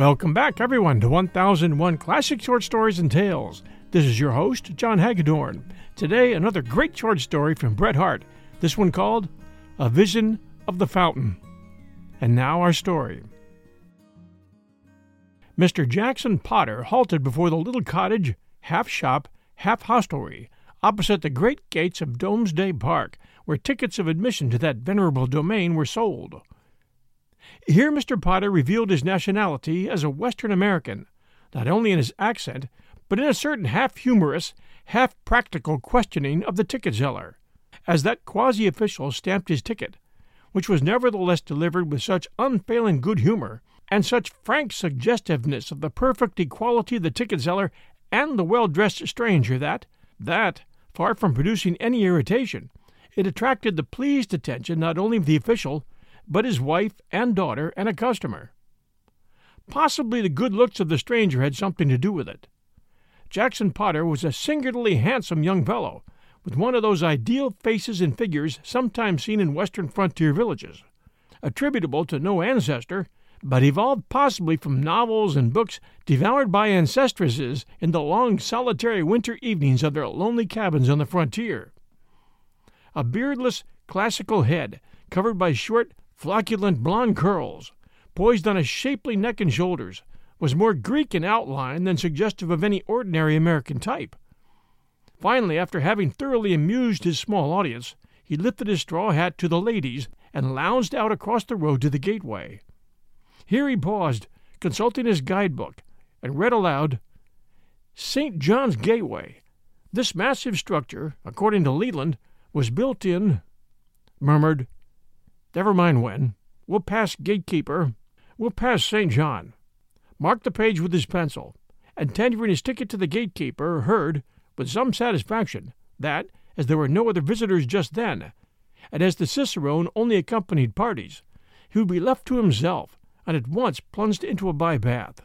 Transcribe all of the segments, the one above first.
Welcome back, everyone, to 1001 Classic Short Stories and Tales. This is your host, John Hagedorn. Today, another great short story from Bret Harte, this one called A Vision of the Fountain. And now, our story. Mr. Jackson Potter halted before the little cottage, half shop, half hostelry, opposite the great gates of Domesday Park, where tickets of admission to that venerable domain were sold. Here Mr. Potter revealed his nationality as a Western American, not only in his accent, but in a certain half humorous, half practical questioning of the ticket seller, as that quasi official stamped his ticket, which was nevertheless delivered with such unfailing good humor and such frank suggestiveness of the perfect equality of the ticket seller and the well dressed stranger that, that, far from producing any irritation, it attracted the pleased attention not only of the official, but his wife and daughter and a customer. Possibly the good looks of the stranger had something to do with it. Jackson Potter was a singularly handsome young fellow, with one of those ideal faces and figures sometimes seen in western frontier villages, attributable to no ancestor, but evolved possibly from novels and books devoured by ancestresses in the long solitary winter evenings of their lonely cabins on the frontier. A beardless, classical head, covered by short, flocculent blond curls, poised on a shapely neck and shoulders, was more Greek in outline than suggestive of any ordinary American type. Finally, after having thoroughly amused his small audience, he lifted his straw hat to the ladies and lounged out across the road to the gateway. Here he paused, consulting his guidebook, and read aloud St. John's Gateway. This massive structure, according to Leland, was built in, murmured Never mind when. We'll pass gatekeeper. We'll pass St. John. Mark the page with his pencil, and tendering his ticket to the gatekeeper, heard, with some satisfaction, that, as there were no other visitors just then, and as the cicerone only accompanied parties, he would be left to himself, and at once plunged into a by path.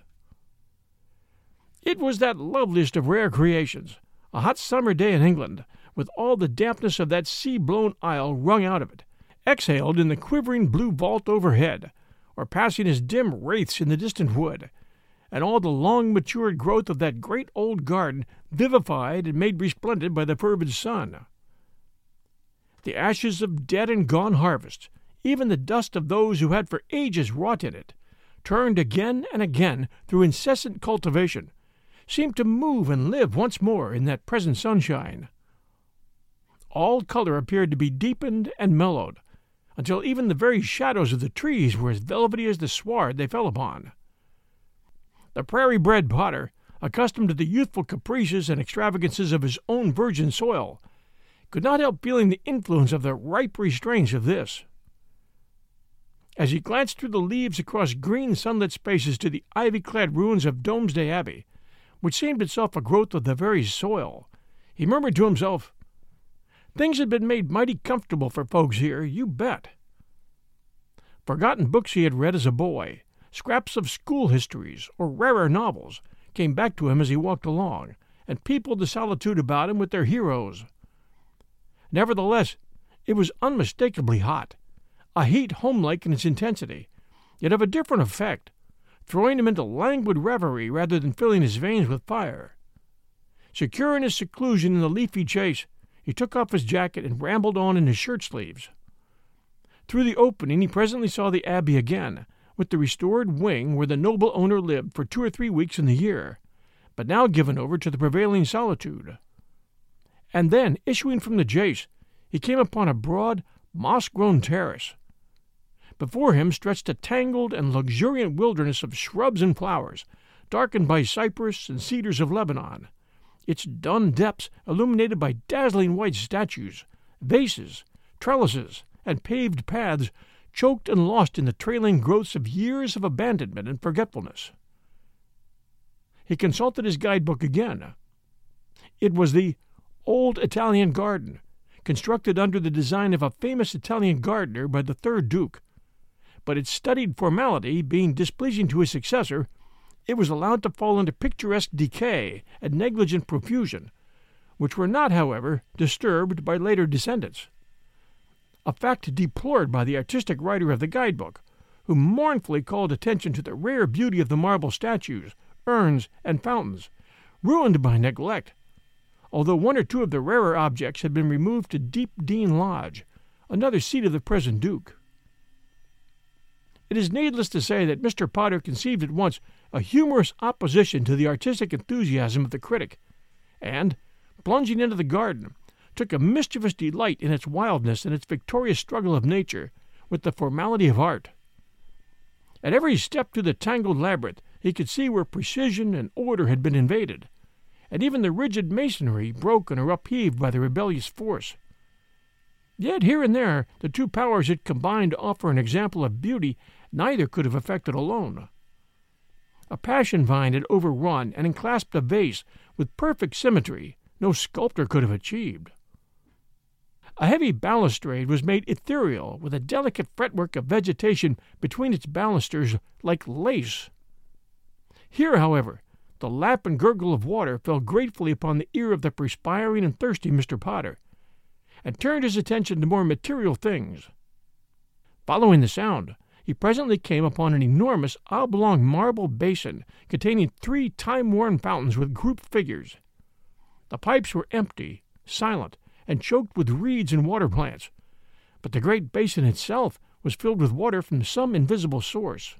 It was that loveliest of rare creations, a hot summer day in England, with all the dampness of that sea blown isle wrung out of it, exhaled in the quivering blue vault overhead, or passing as dim wraiths in the distant wood, and all the long matured growth of that great old garden vivified and made resplendent by the fervid sun. The ashes of dead and gone harvests, even the dust of those who had for ages wrought in it, turned again and again through incessant cultivation, seemed to move and live once more in that present sunshine. All color appeared to be deepened and mellowed, until even the very shadows of the trees were as velvety as the sward they fell upon. The prairie bred potter, accustomed to the youthful caprices and extravagances of his own virgin soil, could not help feeling the influence of the ripe restraints of this. As he glanced through the leaves across green sunlit spaces to the ivy clad ruins of Domesday Abbey, which seemed itself a growth of the very soil, he murmured to himself, Things had been made mighty comfortable for folks here, you bet. Forgotten books he had read as a boy, scraps of school histories, or rarer novels, came back to him as he walked along, and peopled the solitude about him with their heroes. Nevertheless, it was unmistakably hot, a heat homelike in its intensity, yet of a different effect, throwing him into languid reverie rather than filling his veins with fire. Secure in his seclusion in the leafy chase, he took off his jacket and rambled on in his shirt sleeves. Through the opening he presently saw the Abbey again, with the restored wing where the noble owner lived for two or three weeks in the year, but now given over to the prevailing solitude. And then, issuing from the chase, he came upon a broad, moss grown terrace. Before him stretched a tangled and luxuriant wilderness of shrubs and flowers, darkened by cypress and cedars of Lebanon its dun depths illuminated by dazzling white statues, vases, trellises, and paved paths choked and lost in the trailing growths of years of abandonment and forgetfulness. He consulted his guidebook again. It was the Old Italian Garden, constructed under the design of a famous Italian gardener by the third Duke. But its studied formality being displeasing to his successor, it was allowed to fall into picturesque decay and negligent profusion, which were not, however, disturbed by later descendants. A fact deplored by the artistic writer of the guidebook, who mournfully called attention to the rare beauty of the marble statues, urns, and fountains, ruined by neglect, although one or two of the rarer objects had been removed to Deep Dean Lodge, another seat of the present Duke. It is needless to say that Mr. Potter conceived at once a humorous opposition to the artistic enthusiasm of the critic, and, plunging into the garden, took a mischievous delight in its wildness and its victorious struggle of nature with the formality of art. At every step through the tangled labyrinth he could see where precision and order had been invaded, and even the rigid masonry broken or upheaved by the rebellious force. Yet here and there the two powers had combined to offer an example of beauty neither could have effected alone. A passion vine had overrun and enclasped a vase with perfect symmetry no sculptor could have achieved. A heavy balustrade was made ethereal with a delicate fretwork of vegetation between its balusters like lace. Here, however, the lap and gurgle of water fell gratefully upon the ear of the perspiring and thirsty Mr. Potter, and turned his attention to more material things. Following the sound, he presently came upon an enormous oblong marble basin containing three time worn fountains with grouped figures. The pipes were empty, silent, and choked with reeds and water plants, but the great basin itself was filled with water from some invisible source.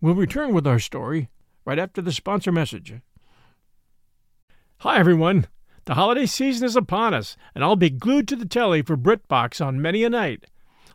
We'll return with our story right after the sponsor message. Hi, everyone. The holiday season is upon us, and I'll be glued to the telly for BritBox on many a night.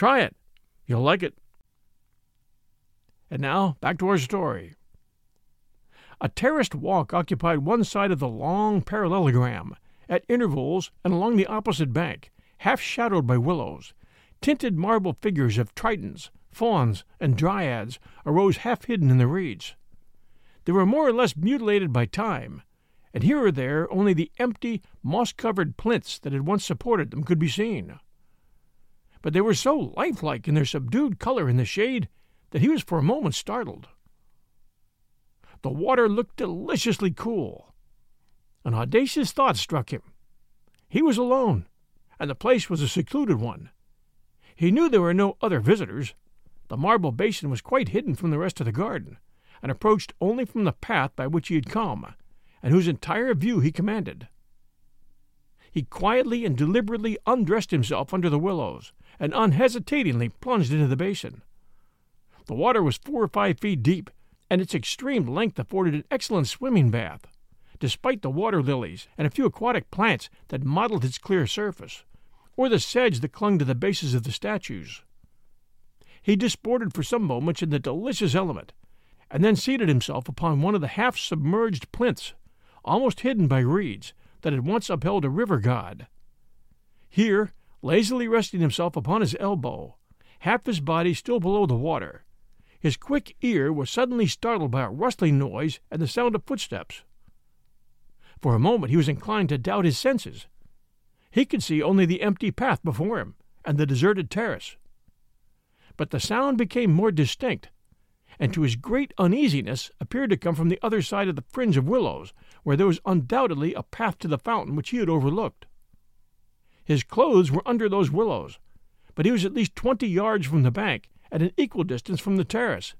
Try it. You'll like it. And now, back to our story. A terraced walk occupied one side of the long parallelogram. At intervals, and along the opposite bank, half shadowed by willows, tinted marble figures of tritons, fauns, and dryads arose half hidden in the reeds. They were more or less mutilated by time, and here or there only the empty, moss covered plinths that had once supported them could be seen but they were so lifelike in their subdued color in the shade that he was for a moment startled. The water looked deliciously cool. An audacious thought struck him. He was alone, and the place was a secluded one. He knew there were no other visitors. The marble basin was quite hidden from the rest of the garden, and approached only from the path by which he had come, and whose entire view he commanded. He quietly and deliberately undressed himself under the willows, and unhesitatingly plunged into the basin. The water was four or five feet deep, and its extreme length afforded an excellent swimming bath. despite the water lilies and a few aquatic plants that mottled its clear surface, or the sedge that clung to the bases of the statues. He disported for some moments in the delicious element, and then seated himself upon one of the half submerged plinths, almost hidden by reeds, that had once upheld a river god. Here, lazily resting himself upon his elbow, half his body still below the water, his quick ear was suddenly startled by a rustling noise and the sound of footsteps. For a moment he was inclined to doubt his senses. He could see only the empty path before him and the deserted terrace. But the sound became more distinct, and to his great uneasiness appeared to come from the other side of the fringe of willows, where there was undoubtedly a path to the fountain which he had overlooked. His clothes were under those willows, but he was at least twenty yards from the bank, at an equal distance from the terrace.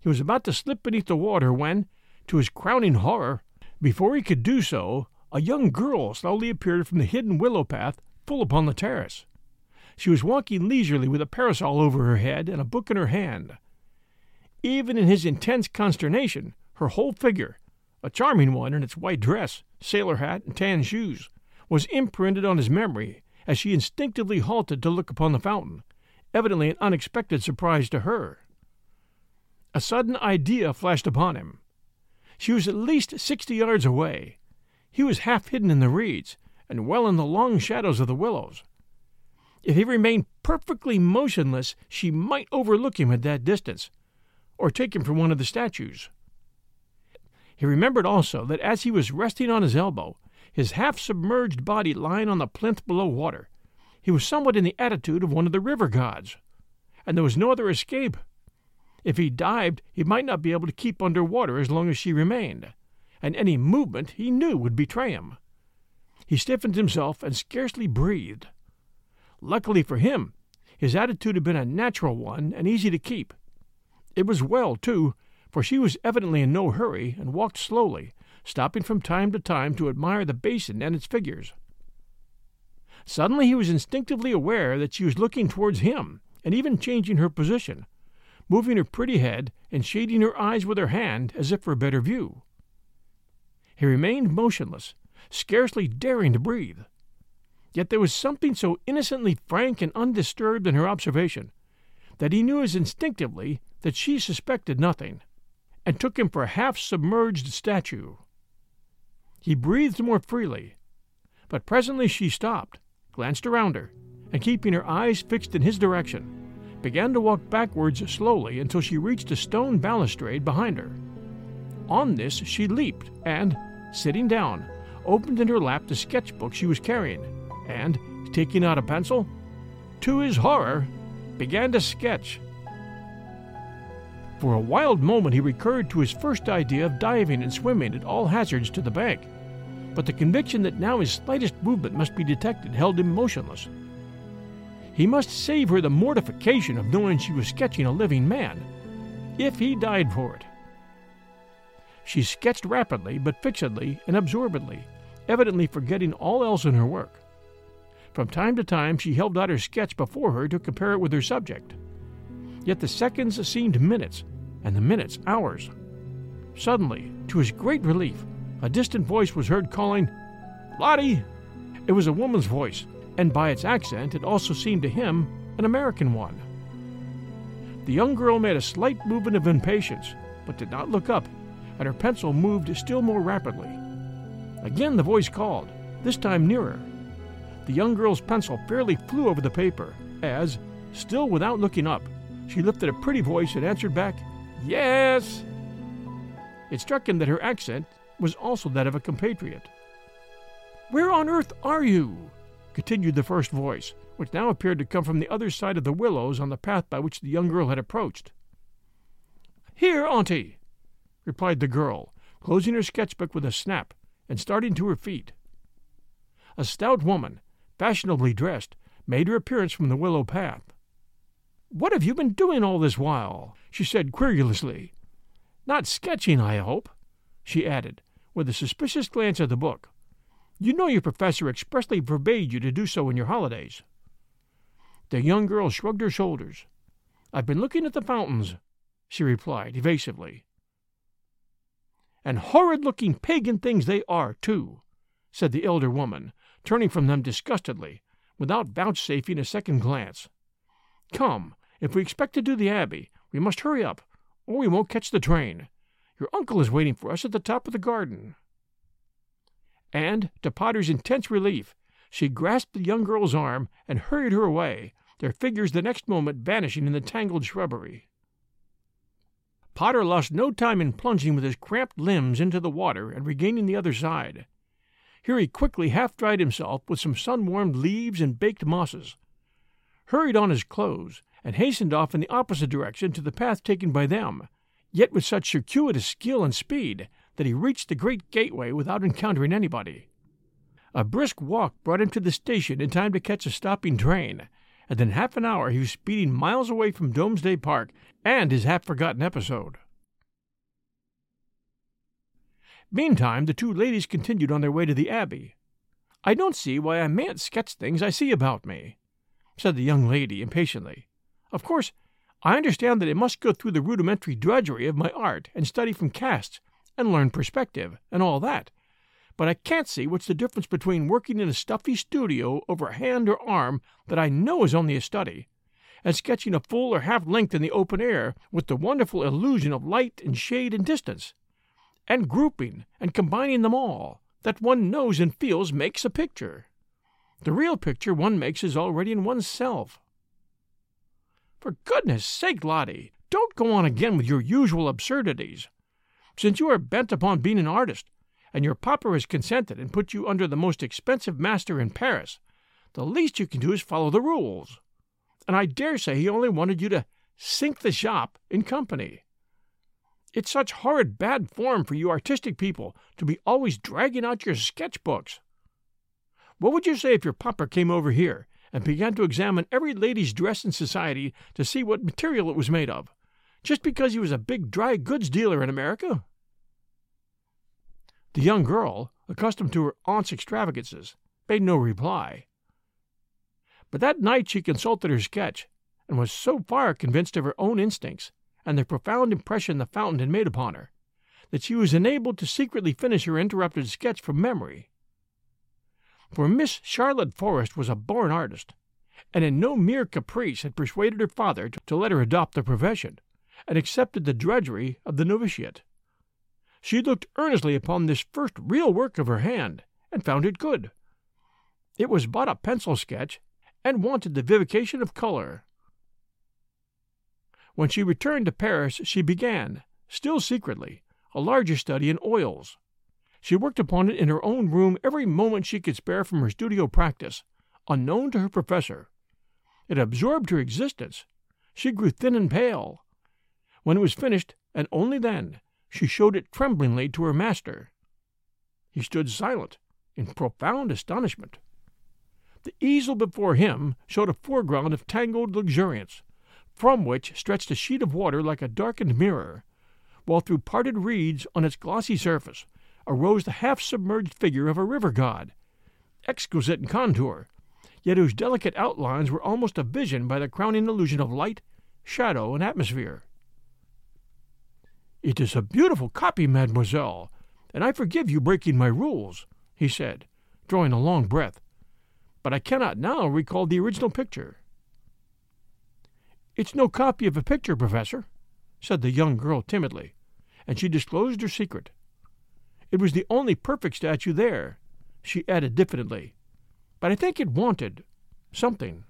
He was about to slip beneath the water when, to his crowning horror, before he could do so, a young girl slowly appeared from the hidden willow path full upon the terrace. She was walking leisurely with a parasol over her head and a book in her hand. Even in his intense consternation, her whole figure, a charming one in its white dress, sailor hat, and tan shoes, was imprinted on his memory as she instinctively halted to look upon the fountain, evidently an unexpected surprise to her. A sudden idea flashed upon him. She was at least sixty yards away. He was half hidden in the reeds, and well in the long shadows of the willows. If he remained perfectly motionless, she might overlook him at that distance, or take him for one of the statues. He remembered also that as he was resting on his elbow, his half submerged body lying on the plinth below water, he was somewhat in the attitude of one of the river gods, and there was no other escape. If he dived, he might not be able to keep under water as long as she remained, and any movement he knew would betray him. He stiffened himself and scarcely breathed. Luckily for him, his attitude had been a natural one and easy to keep. It was well, too, for she was evidently in no hurry and walked slowly, stopping from time to time to admire the basin and its figures. Suddenly he was instinctively aware that she was looking towards him, and even changing her position, moving her pretty head and shading her eyes with her hand as if for a better view. He remained motionless, scarcely daring to breathe. Yet there was something so innocently frank and undisturbed in her observation that he knew as instinctively that she suspected nothing, and took him for a half submerged statue. He breathed more freely, but presently she stopped glanced around her, and keeping her eyes fixed in his direction, began to walk backwards slowly until she reached a stone balustrade behind her. On this she leaped and, sitting down, opened in her lap the sketchbook she was carrying, and, taking out a pencil, to his horror, began to sketch. For a wild moment he recurred to his first idea of diving and swimming at all hazards to the bank but the conviction that now his slightest movement must be detected held him motionless. He must save her the mortification of knowing she was sketching a living man, if he died for it. She sketched rapidly, but fixedly and absorbedly, evidently forgetting all else in her work. From time to time she held out her sketch before her to compare it with her subject. Yet the seconds seemed minutes, and the minutes hours. Suddenly, to his great relief, a distant voice was heard calling, Lottie! It was a woman's voice, and by its accent it also seemed to him an American one. The young girl made a slight movement of impatience, but did not look up, and her pencil moved still more rapidly. Again the voice called, this time nearer. The young girl's pencil fairly flew over the paper as, still without looking up, she lifted a pretty voice and answered back, Yes! It struck him that her accent, was also that of a compatriot. Where on earth are you? continued the first voice, which now appeared to come from the other side of the willows on the path by which the young girl had approached. Here, Auntie, replied the girl, closing her sketchbook with a snap and starting to her feet. A stout woman, fashionably dressed, made her appearance from the willow path. What have you been doing all this while? she said querulously. Not sketching, I hope, she added, with a suspicious glance at the book. You know your professor expressly forbade you to do so in your holidays. The young girl shrugged her shoulders. I've been looking at the fountains, she replied evasively. And horrid looking pagan things they are, too, said the elder woman, turning from them disgustedly, without vouchsafing a second glance. Come, if we expect to do the Abbey, we must hurry up, or we won't catch the train. Your uncle is waiting for us at the top of the garden. And, to Potter's intense relief, she grasped the young girl's arm and hurried her away, their figures the next moment vanishing in the tangled shrubbery. Potter lost no time in plunging with his cramped limbs into the water and regaining the other side. Here he quickly half dried himself with some sun warmed leaves and baked mosses, hurried on his clothes, and hastened off in the opposite direction to the path taken by them, yet with such circuitous skill and speed that he reached the great gateway without encountering anybody. A brisk walk brought him to the station in time to catch a stopping train, and in half an hour he was speeding miles away from Domesday Park and his half forgotten episode. Meantime, the two ladies continued on their way to the Abbey. I don't see why I mayn't sketch things I see about me, said the young lady impatiently. Of course, I understand that it must go through the rudimentary drudgery of my art and study from casts and learn perspective and all that, but I can't see what's the difference between working in a stuffy studio over a hand or arm that I know is only a study, and sketching a full or half length in the open air with the wonderful illusion of light and shade and distance, and grouping and combining them all, that one knows and feels makes a picture. The real picture one makes is already in one's self. For goodness sake, Lottie, don't go on again with your usual absurdities. Since you are bent upon being an artist, and your papa has consented and put you under the most expensive master in Paris, the least you can do is follow the rules. And I dare say he only wanted you to sink the shop in company. It's such horrid bad form for you artistic people to be always dragging out your sketch books. What would you say if your papa came over here and began to examine every lady's dress in society to see what material it was made of, just because he was a big dry goods dealer in America? The young girl, accustomed to her aunt's extravagances, made no reply. But that night she consulted her sketch, and was so far convinced of her own instincts and the profound impression the fountain had made upon her, that she was enabled to secretly finish her interrupted sketch from memory. For Miss Charlotte Forrest was a born artist, and in no mere caprice had persuaded her father to let her adopt the profession, and accepted the drudgery of the novitiate. She looked earnestly upon this first real work of her hand, and found it good. It was but a pencil sketch, and wanted the vivification of color. When she returned to Paris, she began, still secretly, a larger study in oils. She worked upon it in her own room every moment she could spare from her studio practice, unknown to her professor. It absorbed her existence. She grew thin and pale. When it was finished, and only then, she showed it tremblingly to her master. He stood silent, in profound astonishment. The easel before him showed a foreground of tangled luxuriance, from which stretched a sheet of water like a darkened mirror, while through parted reeds on its glossy surface arose the half submerged figure of a river god, exquisite in contour, yet whose delicate outlines were almost a vision by the crowning illusion of light, shadow, and atmosphere. It is a beautiful copy, mademoiselle, and I forgive you breaking my rules, he said, drawing a long breath. But I cannot now recall the original picture. It's no copy of a picture, Professor, said the young girl timidly, and she disclosed her secret. It was the only perfect statue there, she added diffidently, but I think it wanted something.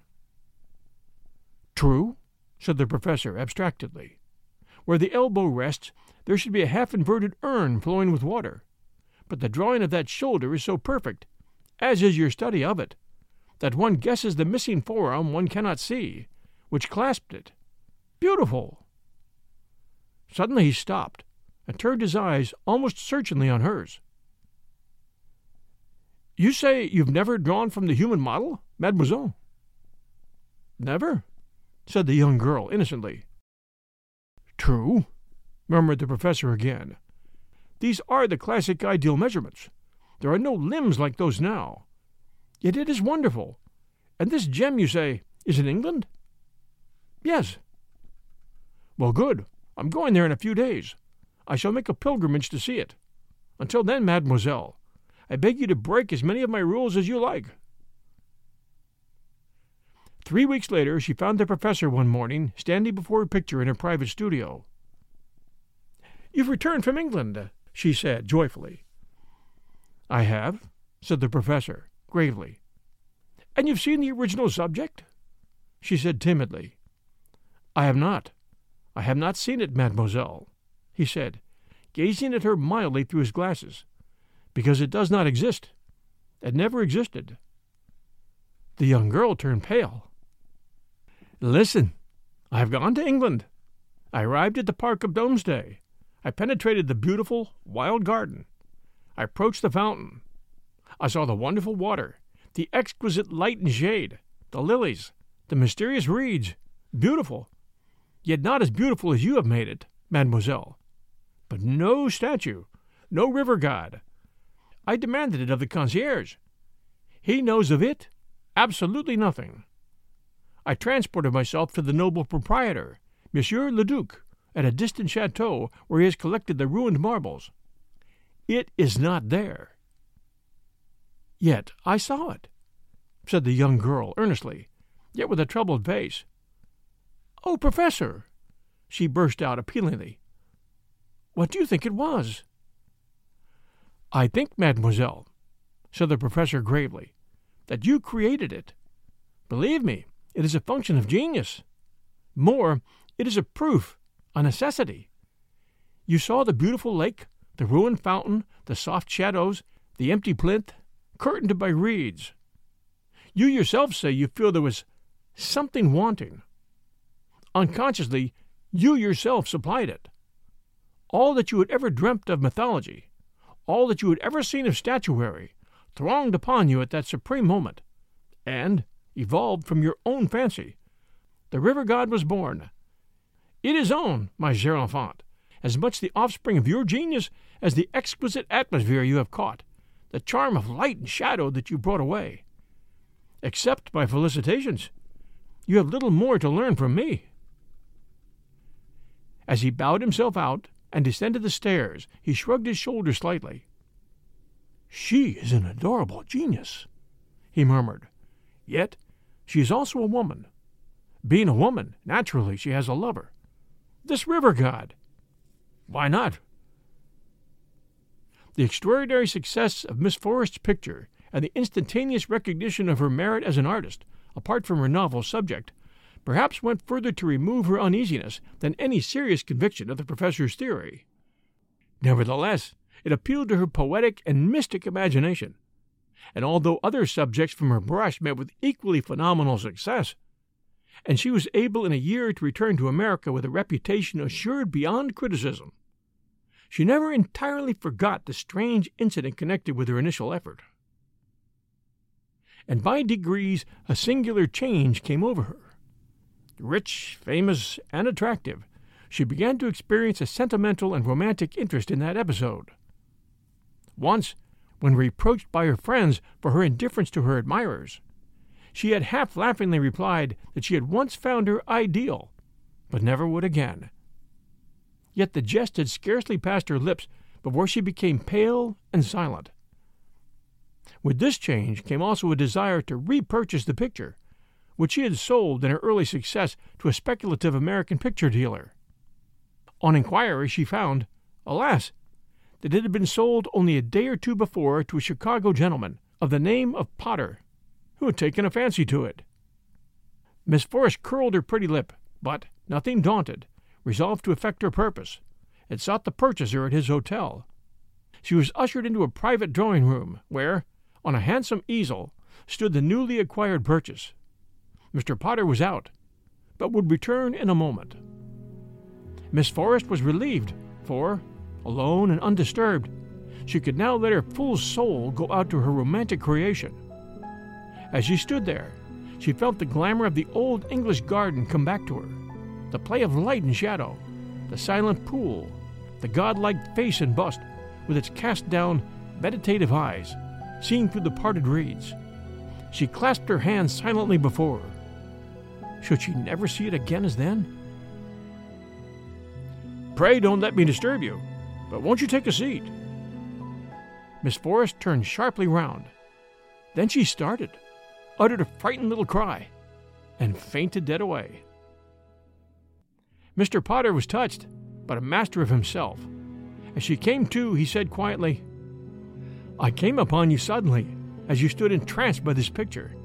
True, said the professor abstractedly. Where the elbow rests, there should be a half inverted urn flowing with water. But the drawing of that shoulder is so perfect, as is your study of it, that one guesses the missing forearm one cannot see, which clasped it. Beautiful! Suddenly he stopped and turned his eyes almost searchingly on hers. You say you've never drawn from the human model, mademoiselle? Never, said the young girl innocently. True, murmured the professor again. These are the classic ideal measurements. There are no limbs like those now. Yet it is wonderful. And this gem, you say, is in England? Yes. Well, good. I'm going there in a few days. I shall make a pilgrimage to see it. Until then, mademoiselle, I beg you to break as many of my rules as you like. Three weeks later, she found the professor one morning standing before a picture in her private studio. You've returned from England, she said joyfully. I have, said the professor gravely. And you've seen the original subject? She said timidly. I have not. I have not seen it, mademoiselle, he said, gazing at her mildly through his glasses, because it does not exist. It never existed. The young girl turned pale. Listen, I have gone to England. I arrived at the Park of Domesday. I penetrated the beautiful, wild garden. I approached the fountain. I saw the wonderful water, the exquisite light and shade, the lilies, the mysterious reeds. Beautiful, yet not as beautiful as you have made it, mademoiselle. But no statue, no river god. I demanded it of the concierge. He knows of it absolutely nothing. I transported myself to the noble proprietor, Monsieur le Duc, at a distant chateau where he has collected the ruined marbles. It is not there. Yet I saw it, said the young girl earnestly, yet with a troubled face. Oh, Professor! she burst out appealingly. What do you think it was? I think, mademoiselle, said the professor gravely, that you created it. Believe me, it is a function of genius. More, it is a proof, a necessity. You saw the beautiful lake, the ruined fountain, the soft shadows, the empty plinth, curtained by reeds. You yourself say you feel there was something wanting. Unconsciously, you yourself supplied it. All that you had ever dreamt of mythology, all that you had ever seen of statuary, thronged upon you at that supreme moment, and, evolved from your own fancy. The river god was born. It is own, my cher enfant, as much the offspring of your genius as the exquisite atmosphere you have caught, the charm of light and shadow that you brought away. Accept my felicitations. You have little more to learn from me. As he bowed himself out and descended the stairs, he shrugged his shoulders slightly. She is an adorable genius, he murmured. Yet she is also a woman. Being a woman, naturally she has a lover. This river god. Why not? The extraordinary success of Miss Forrest's picture and the instantaneous recognition of her merit as an artist, apart from her novel subject, perhaps went further to remove her uneasiness than any serious conviction of the professor's theory. Nevertheless, it appealed to her poetic and mystic imagination, and although other subjects from her brush met with equally phenomenal success, and she was able in a year to return to America with a reputation assured beyond criticism, she never entirely forgot the strange incident connected with her initial effort. And by degrees a singular change came over her. Rich, famous, and attractive, she began to experience a sentimental and romantic interest in that episode. Once when reproached by her friends for her indifference to her admirers. She had half laughingly replied that she had once found her ideal, but never would again. Yet the jest had scarcely passed her lips before she became pale and silent. With this change came also a desire to repurchase the picture, which she had sold in her early success to a speculative American picture dealer. On inquiry, she found, alas, that it had been sold only a day or two before to a Chicago gentleman of the name of Potter, who had taken a fancy to it. Miss Forrest curled her pretty lip, but, nothing daunted, resolved to effect her purpose, and sought the purchaser at his hotel. She was ushered into a private drawing room, where, on a handsome easel, stood the newly acquired purchase. Mr. Potter was out, but would return in a moment. Miss Forrest was relieved, for, alone and undisturbed, she could now let her full soul go out to her romantic creation. As she stood there, she felt the glamour of the old English garden come back to her the play of light and shadow, the silent pool, the godlike face and bust with its cast down, meditative eyes, seen through the parted reeds. She clasped her hands silently before her. Should she never see it again as then? Pray don't let me disturb you, but won't you take a seat? Miss Forrest turned sharply round. Then she started, uttered a frightened little cry, and fainted dead away. Mr. Potter was touched, but a master of himself. As she came to, he said quietly, I came upon you suddenly as you stood entranced by this picture,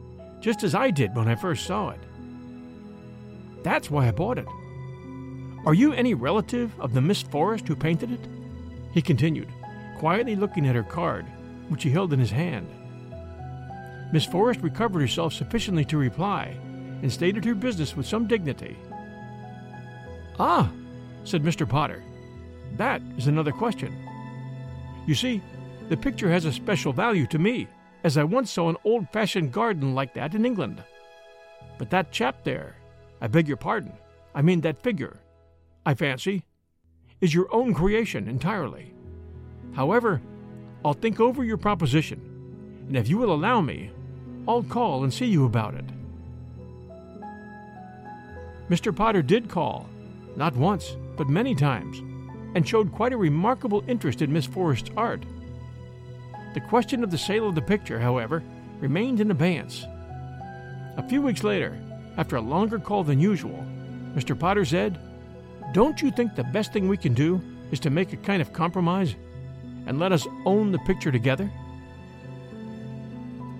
just as I did when I first saw it. That's why I bought it. Are you any relative of the Miss Forrest who painted it? He continued, quietly looking at her card, which he held in his hand. Miss Forrest recovered herself sufficiently to reply, and stated her business with some dignity. Ah, said Mr. Potter, that is another question. You see, the picture has a special value to me, as I once saw an old fashioned garden like that in England. But that chap there, I beg your pardon, I mean that figure, I fancy, is your own creation entirely. However, I'll think over your proposition, and if you will allow me, I'll call and see you about it. Mr. Potter did call, not once, but many times, and showed quite a remarkable interest in Miss Forrest's art. The question of the sale of the picture, however, remained in abeyance. A few weeks later, after a longer call than usual, Mr. Potter said, don't you think the best thing we can do is to make a kind of compromise and let us own the picture together?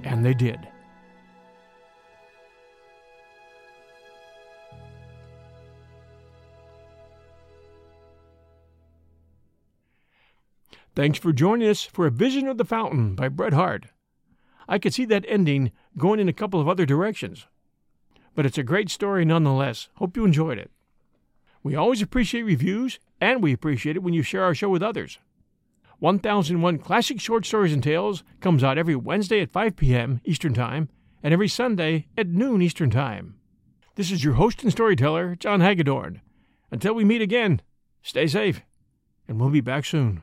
And they did. Thanks for joining us for A Vision of the Fountain by Bret Harte. I could see that ending going in a couple of other directions. But it's a great story nonetheless. Hope you enjoyed it. We always appreciate reviews, and we appreciate it when you share our show with others. 1001 Classic Short Stories and Tales comes out every Wednesday at 5 p.m. Eastern Time and every Sunday at noon Eastern Time. This is your host and storyteller, John Hagedorn. Until we meet again, stay safe, and we'll be back soon.